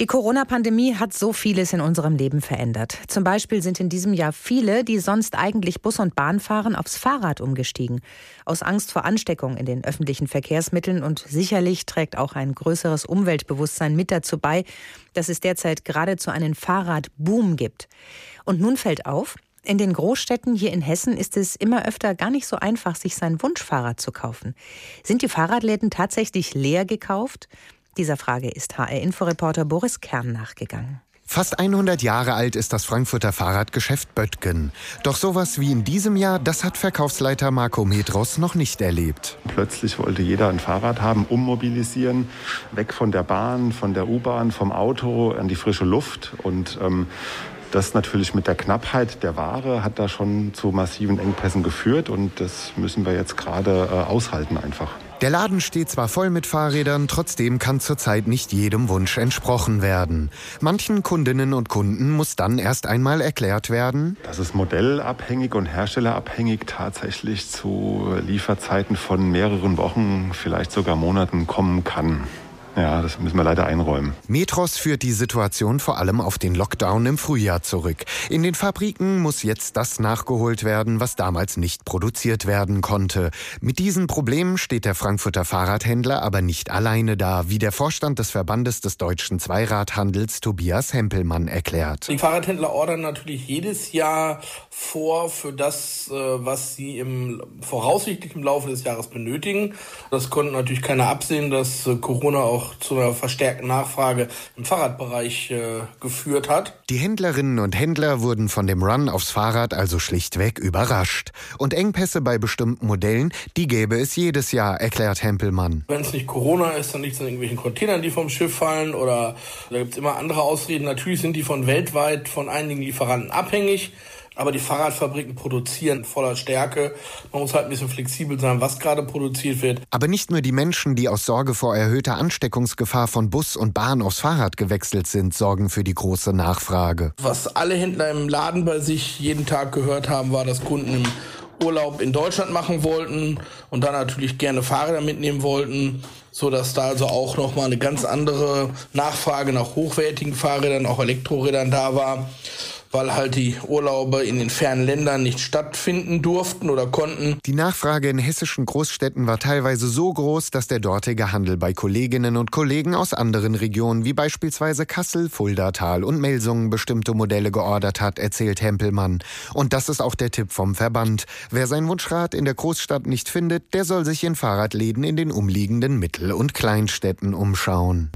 Die Corona-Pandemie hat so vieles in unserem Leben verändert. Zum Beispiel sind in diesem Jahr viele, die sonst eigentlich Bus und Bahn fahren, aufs Fahrrad umgestiegen. Aus Angst vor Ansteckung in den öffentlichen Verkehrsmitteln und sicherlich trägt auch ein größeres Umweltbewusstsein mit dazu bei, dass es derzeit geradezu einen Fahrradboom gibt. Und nun fällt auf, in den Großstädten hier in Hessen ist es immer öfter gar nicht so einfach, sich sein Wunschfahrrad zu kaufen. Sind die Fahrradläden tatsächlich leer gekauft? Dieser Frage ist HR-Inforeporter Boris Kern nachgegangen. Fast 100 Jahre alt ist das Frankfurter Fahrradgeschäft Böttgen. Doch sowas wie in diesem Jahr, das hat Verkaufsleiter Marco Metros noch nicht erlebt. Plötzlich wollte jeder ein Fahrrad haben, ummobilisieren, weg von der Bahn, von der U-Bahn, vom Auto an die frische Luft. Und ähm, das natürlich mit der Knappheit der Ware hat da schon zu massiven Engpässen geführt und das müssen wir jetzt gerade äh, aushalten einfach. Der Laden steht zwar voll mit Fahrrädern, trotzdem kann zurzeit nicht jedem Wunsch entsprochen werden. Manchen Kundinnen und Kunden muss dann erst einmal erklärt werden, dass es modellabhängig und herstellerabhängig tatsächlich zu Lieferzeiten von mehreren Wochen, vielleicht sogar Monaten kommen kann. Ja, das müssen wir leider einräumen. Metros führt die Situation vor allem auf den Lockdown im Frühjahr zurück. In den Fabriken muss jetzt das nachgeholt werden, was damals nicht produziert werden konnte. Mit diesen Problemen steht der Frankfurter Fahrradhändler aber nicht alleine da, wie der Vorstand des Verbandes des deutschen Zweiradhandels Tobias Hempelmann erklärt. Die Fahrradhändler ordern natürlich jedes Jahr vor für das, äh, was sie im voraussichtlich im Laufe des Jahres benötigen. Das konnte natürlich keiner absehen, dass äh, Corona auch zu einer verstärkten Nachfrage im Fahrradbereich äh, geführt hat. Die Händlerinnen und Händler wurden von dem Run aufs Fahrrad also schlichtweg überrascht. Und Engpässe bei bestimmten Modellen, die gäbe es jedes Jahr, erklärt Hempelmann. Wenn es nicht Corona ist, dann liegt es an irgendwelchen Containern, die vom Schiff fallen oder da gibt es immer andere Ausreden. Natürlich sind die von weltweit von einigen Lieferanten abhängig. Aber die Fahrradfabriken produzieren voller Stärke. Man muss halt ein bisschen flexibel sein, was gerade produziert wird. Aber nicht nur die Menschen, die aus Sorge vor erhöhter Ansteckungsgefahr von Bus und Bahn aufs Fahrrad gewechselt sind, sorgen für die große Nachfrage. Was alle Händler im Laden bei sich jeden Tag gehört haben, war, dass Kunden im Urlaub in Deutschland machen wollten und dann natürlich gerne Fahrräder mitnehmen wollten, so dass da also auch noch mal eine ganz andere Nachfrage nach hochwertigen Fahrrädern, auch Elektrorädern da war weil halt die Urlaube in den fernen Ländern nicht stattfinden durften oder konnten. Die Nachfrage in hessischen Großstädten war teilweise so groß, dass der dortige Handel bei Kolleginnen und Kollegen aus anderen Regionen wie beispielsweise Kassel, Fuldatal und Melsungen bestimmte Modelle geordert hat, erzählt Hempelmann. Und das ist auch der Tipp vom Verband. Wer sein Wunschrad in der Großstadt nicht findet, der soll sich in Fahrradläden in den umliegenden Mittel- und Kleinstädten umschauen.